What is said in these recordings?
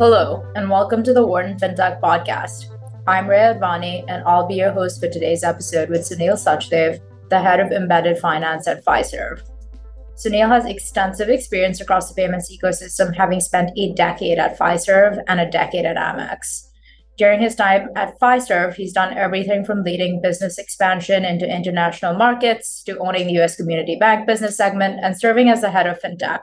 Hello, and welcome to the Wharton FinTech Podcast. I'm Rhea Advani, and I'll be your host for today's episode with Sunil Sachdev, the head of embedded finance at Fiserv. Sunil has extensive experience across the payments ecosystem, having spent a decade at Fiserv and a decade at Amex. During his time at Fiserv, he's done everything from leading business expansion into international markets to owning the US community bank business segment and serving as the head of FinTech.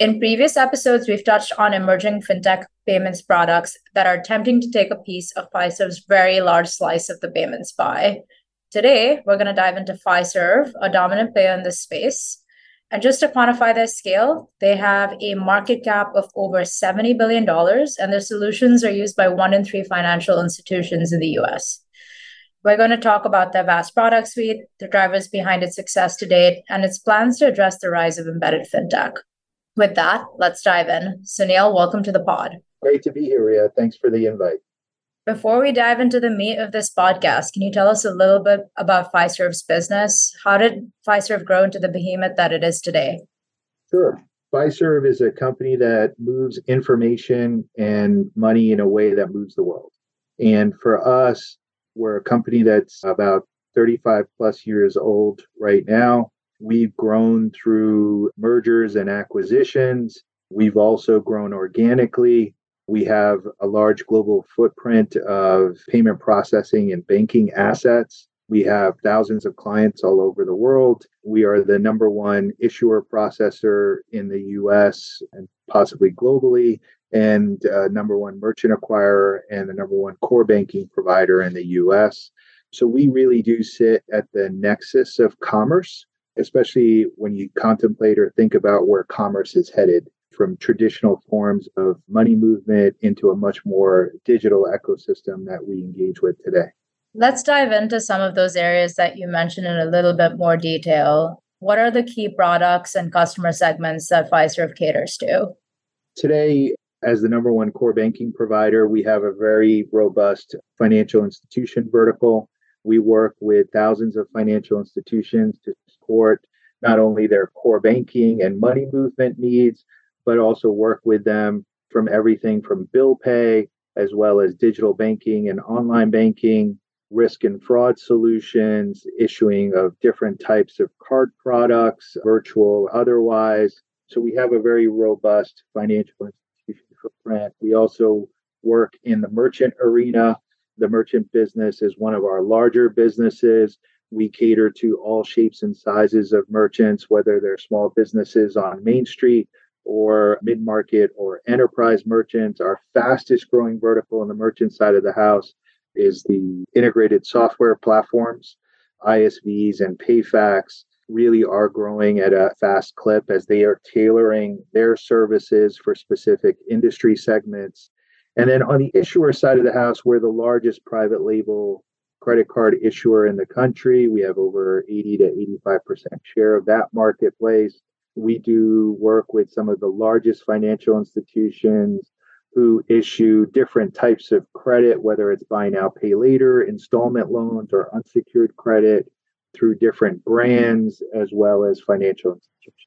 In previous episodes, we've touched on emerging fintech payments products that are attempting to take a piece of Fiserv's very large slice of the payments pie. Today, we're going to dive into Fiserv, a dominant player in this space. And just to quantify their scale, they have a market cap of over $70 billion, and their solutions are used by one in three financial institutions in the US. We're going to talk about their vast product suite, the drivers behind its success to date, and its plans to address the rise of embedded fintech. With that, let's dive in. Sunil, welcome to the pod. Great to be here, Rhea. Thanks for the invite. Before we dive into the meat of this podcast, can you tell us a little bit about Fiserv's business? How did Fiserv grow into the behemoth that it is today? Sure. Fiserv is a company that moves information and money in a way that moves the world. And for us, we're a company that's about 35 plus years old right now. We've grown through mergers and acquisitions. We've also grown organically. We have a large global footprint of payment processing and banking assets. We have thousands of clients all over the world. We are the number one issuer processor in the US and possibly globally, and uh, number one merchant acquirer and the number one core banking provider in the US. So we really do sit at the nexus of commerce especially when you contemplate or think about where commerce is headed from traditional forms of money movement into a much more digital ecosystem that we engage with today. Let's dive into some of those areas that you mentioned in a little bit more detail. What are the key products and customer segments that Fiserv caters to? Today, as the number one core banking provider, we have a very robust financial institution vertical. We work with thousands of financial institutions to support not only their core banking and money movement needs, but also work with them from everything from bill pay as well as digital banking and online banking, risk and fraud solutions, issuing of different types of card products, virtual, otherwise. So we have a very robust financial institution footprint. We also work in the merchant arena. The merchant business is one of our larger businesses. We cater to all shapes and sizes of merchants, whether they're small businesses on Main Street or mid market or enterprise merchants. Our fastest growing vertical on the merchant side of the house is the integrated software platforms. ISVs and PayFacs really are growing at a fast clip as they are tailoring their services for specific industry segments. And then on the issuer side of the house, we're the largest private label credit card issuer in the country. We have over 80 to 85% share of that marketplace. We do work with some of the largest financial institutions who issue different types of credit, whether it's buy now, pay later, installment loans, or unsecured credit through different brands as well as financial institutions.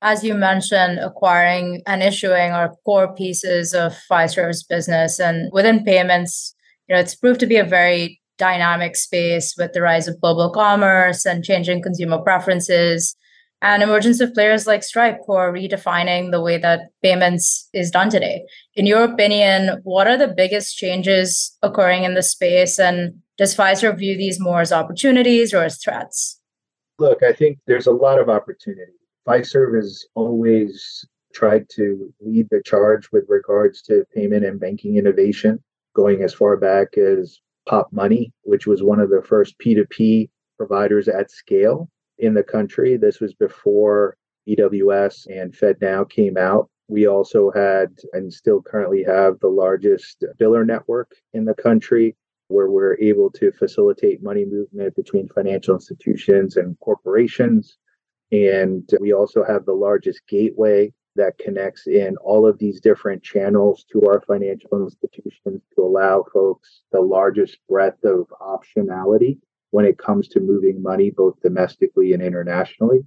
As you mentioned, acquiring and issuing are core pieces of Fiserv's business. And within payments, you know, it's proved to be a very dynamic space with the rise of global commerce and changing consumer preferences and emergence of players like Stripe who are redefining the way that payments is done today. In your opinion, what are the biggest changes occurring in the space and does Fiserv view these more as opportunities or as threats? Look, I think there's a lot of opportunity. Fiserv has always tried to lead the charge with regards to payment and banking innovation, going as far back as Popmoney, which was one of the first P2P providers at scale in the country. This was before EWS and FedNow came out. We also had and still currently have the largest biller network in the country where we're able to facilitate money movement between financial institutions and corporations. And we also have the largest gateway that connects in all of these different channels to our financial institutions to allow folks the largest breadth of optionality when it comes to moving money both domestically and internationally.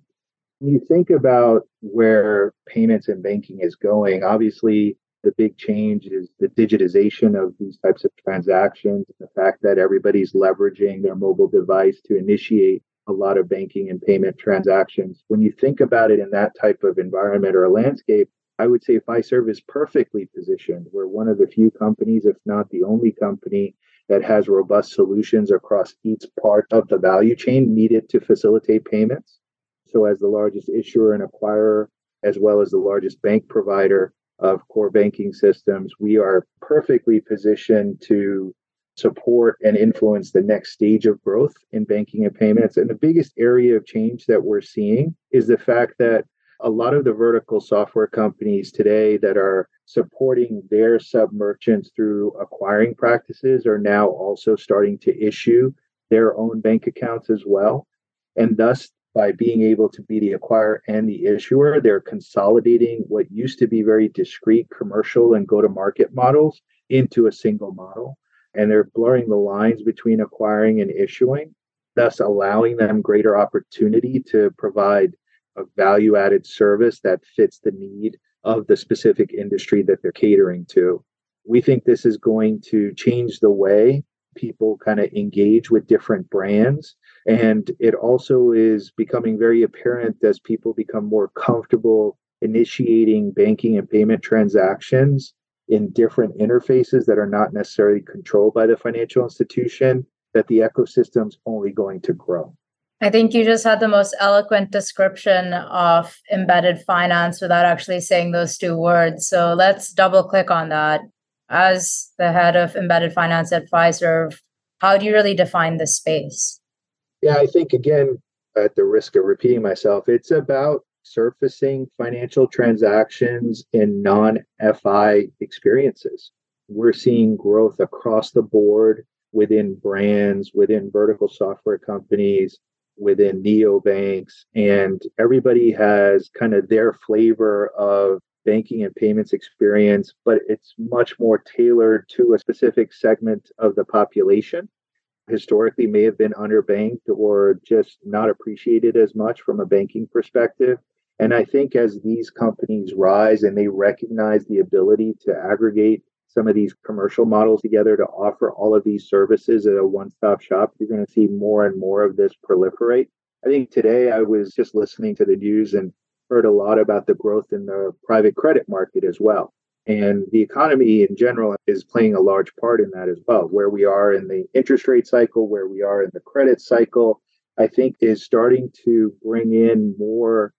When you think about where payments and banking is going, obviously The big change is the digitization of these types of transactions, the fact that everybody's leveraging their mobile device to initiate a lot of banking and payment transactions. When you think about it in that type of environment or a landscape, I would say Fiserv is perfectly positioned. We're one of the few companies, if not the only company, that has robust solutions across each part of the value chain needed to facilitate payments. So, as the largest issuer and acquirer, as well as the largest bank provider of core banking systems, we are perfectly positioned to support and influence the next stage of growth in banking and payments. And the biggest area of change that we're seeing is the fact that a lot of the vertical software companies today that are supporting their sub merchants through acquiring practices are now also starting to issue their own bank accounts as well. And thus, by being able to be the acquirer and the issuer, they're consolidating what used to be very discrete commercial and go to market models into a single model and they're blurring the lines between acquiring and issuing, thus allowing them greater opportunity to provide a value added service that fits the need of the specific industry that they're catering to. We think this is going to change the way people kind of engage with different brands. And it also is becoming very apparent as people become more comfortable initiating banking and payment transactions in different interfaces that are not necessarily controlled by the financial institution, that the ecosystem's only going to grow. I think you just had the most eloquent description of embedded finance without actually saying those two words. So let's double click on that. As the head of embedded finance at Fiserv, how do you really define this space? Yeah, I think again, at the risk of repeating myself, it's about surfacing financial transactions in non FI experiences. We're seeing growth across the board within brands, within vertical software companies, within neobanks, and everybody has kind of their flavor of banking and payments experience, but it's much more tailored to a specific segment of the population. Historically, may have been underbanked or just not appreciated as much from a banking perspective. And I think as these companies rise and they recognize the ability to aggregate some of these commercial models together to offer all of these services at a one stop shop, you're going to see more and more of this proliferate. I think today I was just listening to the news and heard a lot about the growth in the private credit market as well. And the economy in general is playing a large part in that as well. Where we are in the interest rate cycle, where we are in the credit cycle, I think is starting to bring in more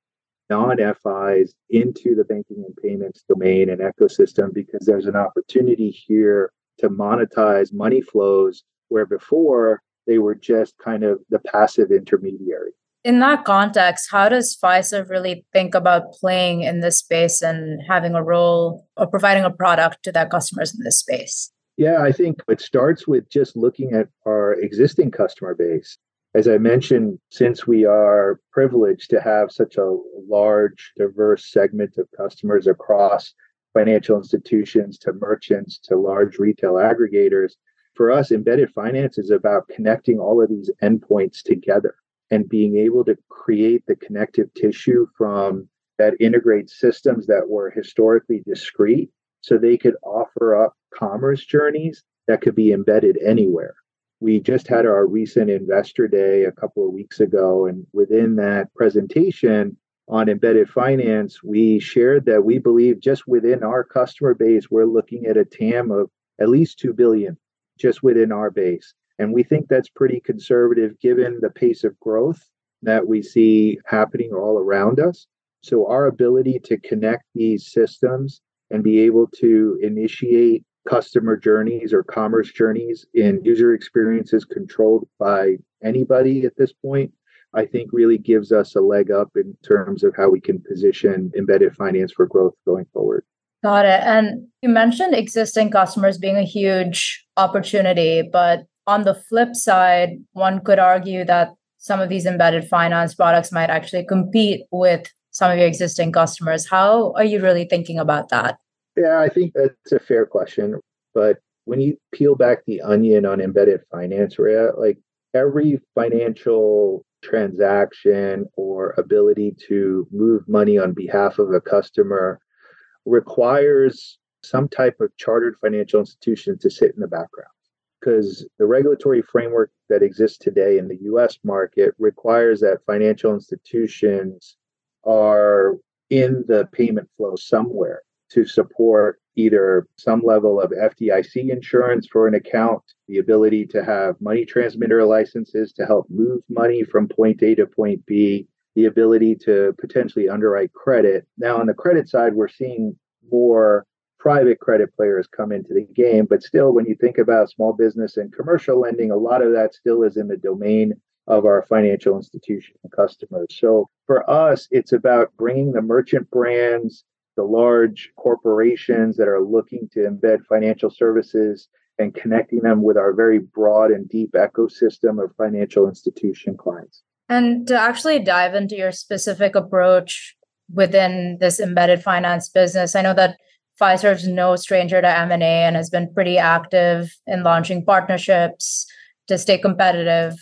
non-FIs into the banking and payments domain and ecosystem because there's an opportunity here to monetize money flows where before they were just kind of the passive intermediary. In that context, how does Fiserv really think about playing in this space and having a role or providing a product to their customers in this space? Yeah, I think it starts with just looking at our existing customer base as I mentioned, since we are privileged to have such a large, diverse segment of customers across financial institutions to merchants to large retail aggregators, for us, embedded finance is about connecting all of these endpoints together and being able to create the connective tissue from that integrates systems that were historically discrete so they could offer up commerce journeys that could be embedded anywhere we just had our recent investor day a couple of weeks ago. And within that presentation on embedded finance, we shared that we believe just within our customer base, we're looking at a TAM of at least 2 billion just within our base. And we think that's pretty conservative given the pace of growth that we see happening all around us. So, our ability to connect these systems and be able to initiate customer journeys or commerce journeys in user experiences controlled by anybody at this point, I think really gives us a leg up in terms of how we can position embedded finance for growth going forward. Got it. And you mentioned existing customers being a huge opportunity, but on the flip side, one could argue that some of these embedded finance products might actually compete with some of your existing customers. How are you really thinking about that? Yeah, I think that's a fair question. But when you peel back the onion on embedded finance, Rhea, like every financial transaction or ability to move money on behalf of a customer requires some type of chartered financial institution to sit in the background because the regulatory framework that exists today in the US market requires that financial institutions are in the payment flow somewhere to support either some level of FDIC insurance for an account, the ability to have money transmitter licenses to help move money from point A to point B, the ability to potentially underwrite credit. Now, on the credit side, we're seeing more private credit players come into the game, but still, when you think about small business and commercial lending, a lot of that still is in the domain of our financial institution customers. So for us, it's about bringing the merchant brands the large corporations that are looking to embed financial services and connecting them with our very broad and deep ecosystem of financial institution clients. And to actually dive into your specific approach within this embedded finance business, I know that Fiserv's no stranger to M&A and has been pretty active in launching partnerships to stay competitive.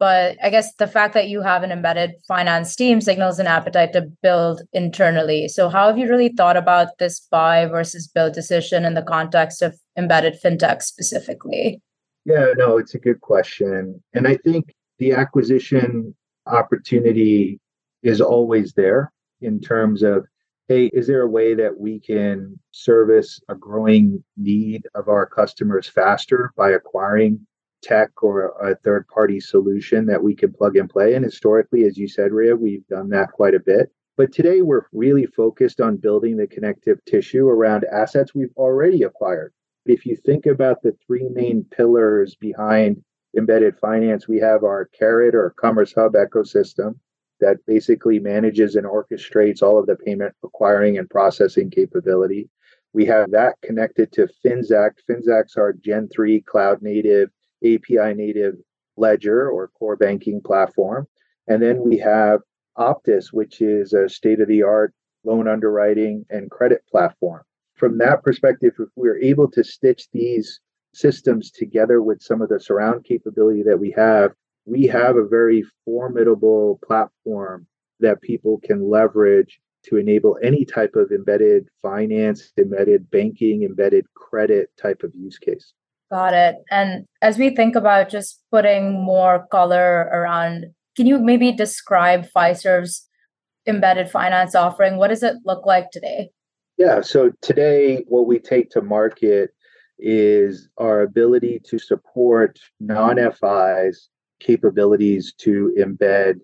But I guess the fact that you have an embedded finance team signals an appetite to build internally. So, how have you really thought about this buy versus build decision in the context of embedded fintech specifically? Yeah, no, it's a good question. And I think the acquisition opportunity is always there in terms of hey, is there a way that we can service a growing need of our customers faster by acquiring tech or a third party solution that we can plug and play. And historically, as you said, Rhea, we've done that quite a bit. But today we're really focused on building the connective tissue around assets we've already acquired. If you think about the three main pillars behind embedded finance, we have our Carat or Commerce Hub ecosystem that basically manages and orchestrates all of the payment acquiring and processing capability. We have that connected to Finxact. Finxact's our Gen 3 cloud native API native ledger or core banking platform. And then we have Optis, which is a state of the art loan underwriting and credit platform. From that perspective, if we're able to stitch these systems together with some of the surround capability that we have, we have a very formidable platform that people can leverage to enable any type of embedded finance, embedded banking, embedded credit type of use case. Got it. And as we think about just putting more color around, can you maybe describe Fiserv's embedded finance offering? What does it look like today? Yeah. So today, what we take to market is our ability to support non FIs capabilities to embed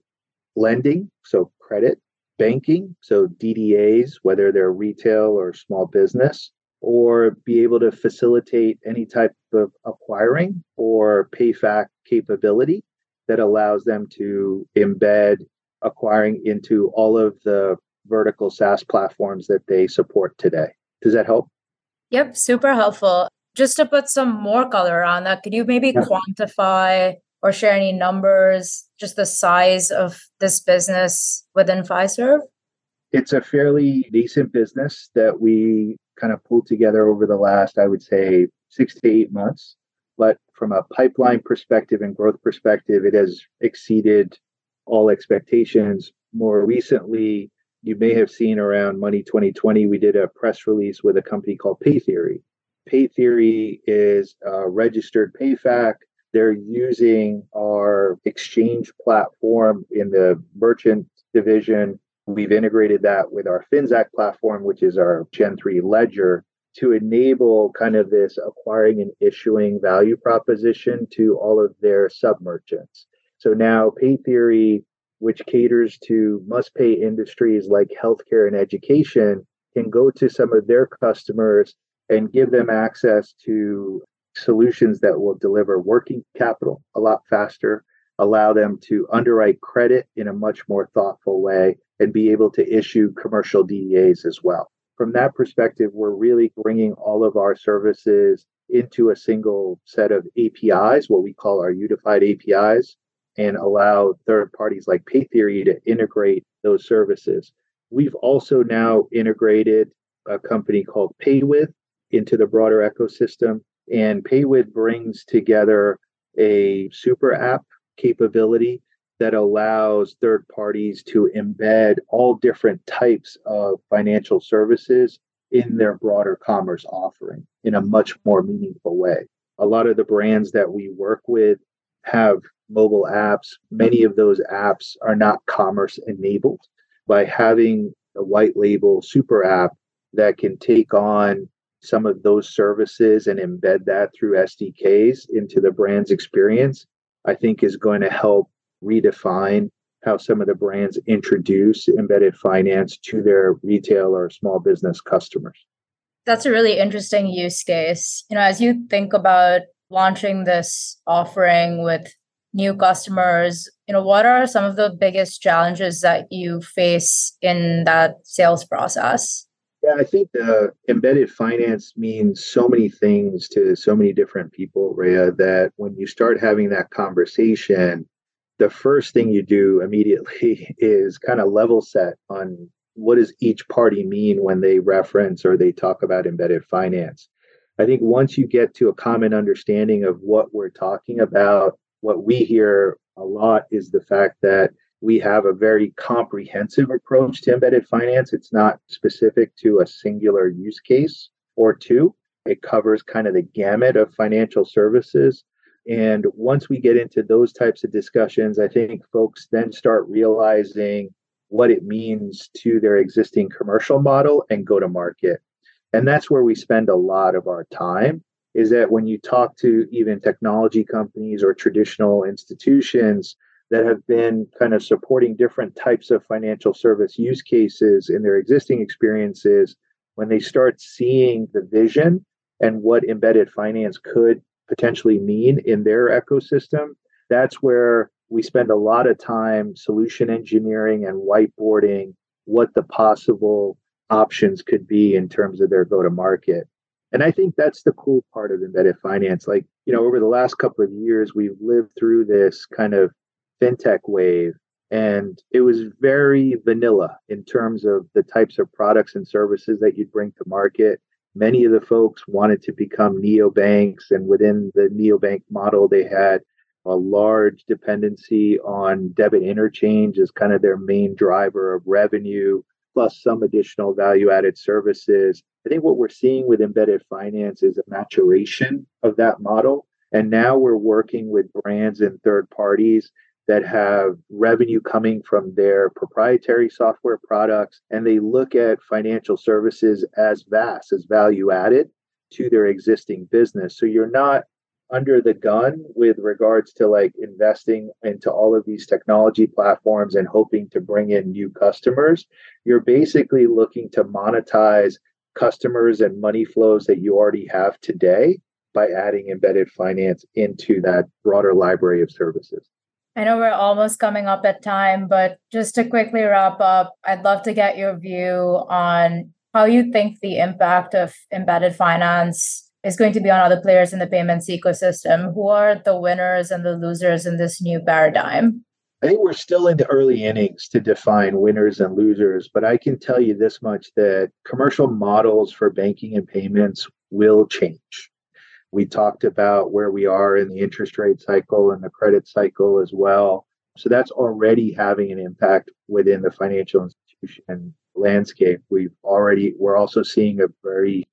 lending, so credit, banking, so DDAs, whether they're retail or small business, or be able to facilitate any type of acquiring or payfac capability that allows them to embed acquiring into all of the vertical SaaS platforms that they support today. Does that help? Yep, super helpful. Just to put some more color on that, could you maybe yeah. quantify or share any numbers, just the size of this business within Fiserv? It's a fairly decent business that we kind of pulled together over the last, I would say, six to eight months. But from a pipeline perspective and growth perspective, it has exceeded all expectations. More recently, you may have seen around Money 2020, we did a press release with a company called PayTheory. PayTheory is a registered PayFac. They're using our exchange platform in the merchant division We've integrated that with our Finxact platform, which is our Gen 3 ledger, to enable kind of this acquiring and issuing value proposition to all of their sub merchants. So now PayTheory, which caters to must pay industries like healthcare and education, can go to some of their customers and give them access to solutions that will deliver working capital a lot faster, allow them to underwrite credit in a much more thoughtful way, and be able to issue commercial DDAs as well. From that perspective, we're really bringing all of our services into a single set of APIs, what we call our unified APIs, and allow third parties like PayTheory to integrate those services. We've also now integrated a company called PayWith into the broader ecosystem, and PayWith brings together a super app capability that allows third parties to embed all different types of financial services in their broader commerce offering in a much more meaningful way. A lot of the brands that we work with have mobile apps. Many of those apps are not commerce enabled. By having a white label super app that can take on some of those services and embed that through SDKs into the brand's experience, I think is going to help redefine how some of the brands introduce embedded finance to their retail or small business customers. That's a really interesting use case. You know, as you think about launching this offering with new customers, you know, what are some of the biggest challenges that you face in that sales process? Yeah, I think embedded finance means so many things to so many different people, Rhea, that when you start having that conversation, the first thing you do immediately is kind of level set on what does each party mean when they reference or they talk about embedded finance. I think once you get to a common understanding of what we're talking about, what we hear a lot is the fact that we have a very comprehensive approach to embedded finance. It's not specific to a singular use case or two. It covers kind of the gamut of financial services and once we get into those types of discussions, I think folks then start realizing what it means to their existing commercial model and go to market. And that's where we spend a lot of our time is that when you talk to even technology companies or traditional institutions that have been kind of supporting different types of financial service use cases in their existing experiences, when they start seeing the vision and what embedded finance could potentially mean in their ecosystem. That's where we spend a lot of time solution engineering and whiteboarding what the possible options could be in terms of their go to market. And I think that's the cool part of embedded finance. Like, you know, over the last couple of years, we've lived through this kind of fintech wave, and it was very vanilla in terms of the types of products and services that you'd bring to market. Many of the folks wanted to become neobanks, and within the neobank model, they had a large dependency on debit interchange as kind of their main driver of revenue, plus some additional value added services. I think what we're seeing with embedded finance is a maturation of that model. And now we're working with brands and third parties that have revenue coming from their proprietary software products and they look at financial services as vast as value added to their existing business. So you're not under the gun with regards to like investing into all of these technology platforms and hoping to bring in new customers. You're basically looking to monetize customers and money flows that you already have today by adding embedded finance into that broader library of services I know we're almost coming up at time, but just to quickly wrap up, I'd love to get your view on how you think the impact of embedded finance is going to be on other players in the payments ecosystem. Who are the winners and the losers in this new paradigm? I think we're still in the early innings to define winners and losers, but I can tell you this much that commercial models for banking and payments will change. We talked about where we are in the interest rate cycle and the credit cycle as well. So that's already having an impact within the financial institution landscape. We've already, we're also seeing a very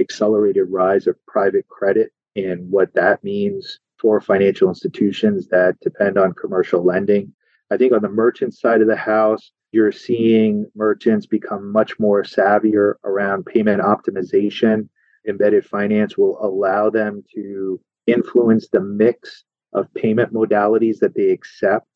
accelerated rise of private credit and what that means for financial institutions that depend on commercial lending. I think on the merchant side of the house, you're seeing merchants become much more savvier around payment optimization embedded finance will allow them to influence the mix of payment modalities that they accept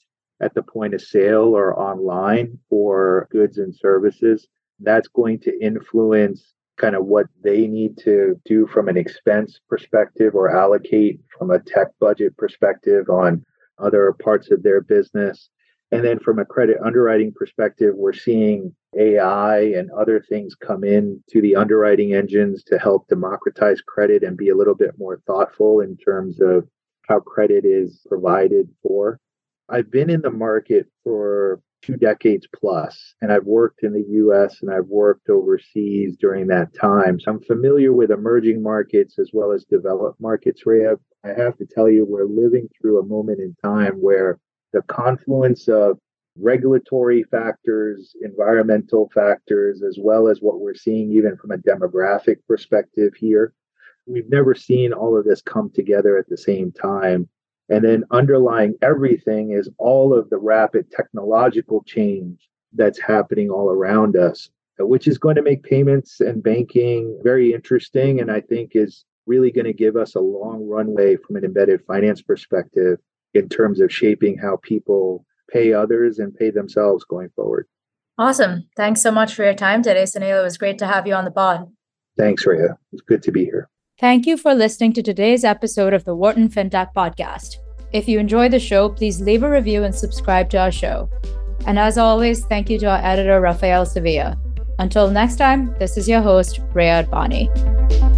at the point of sale or online for goods and services. That's going to influence kind of what they need to do from an expense perspective or allocate from a tech budget perspective on other parts of their business. And then from a credit underwriting perspective, we're seeing AI and other things come in to the underwriting engines to help democratize credit and be a little bit more thoughtful in terms of how credit is provided for. I've been in the market for two decades plus, and I've worked in the US and I've worked overseas during that time. So I'm familiar with emerging markets as well as developed markets, Rhea. I have to tell you, we're living through a moment in time where the confluence of regulatory factors, environmental factors, as well as what we're seeing even from a demographic perspective here. We've never seen all of this come together at the same time. And then underlying everything is all of the rapid technological change that's happening all around us, which is going to make payments and banking very interesting. And I think is really going to give us a long runway from an embedded finance perspective in terms of shaping how people pay others and pay themselves going forward. Awesome. Thanks so much for your time today, Sunil. It was great to have you on the pod. Thanks, Rhea. It's good to be here. Thank you for listening to today's episode of the Wharton FinTech Podcast. If you enjoy the show, please leave a review and subscribe to our show. And as always, thank you to our editor, Rafael Sevilla. Until next time, this is your host, Rhea Advani.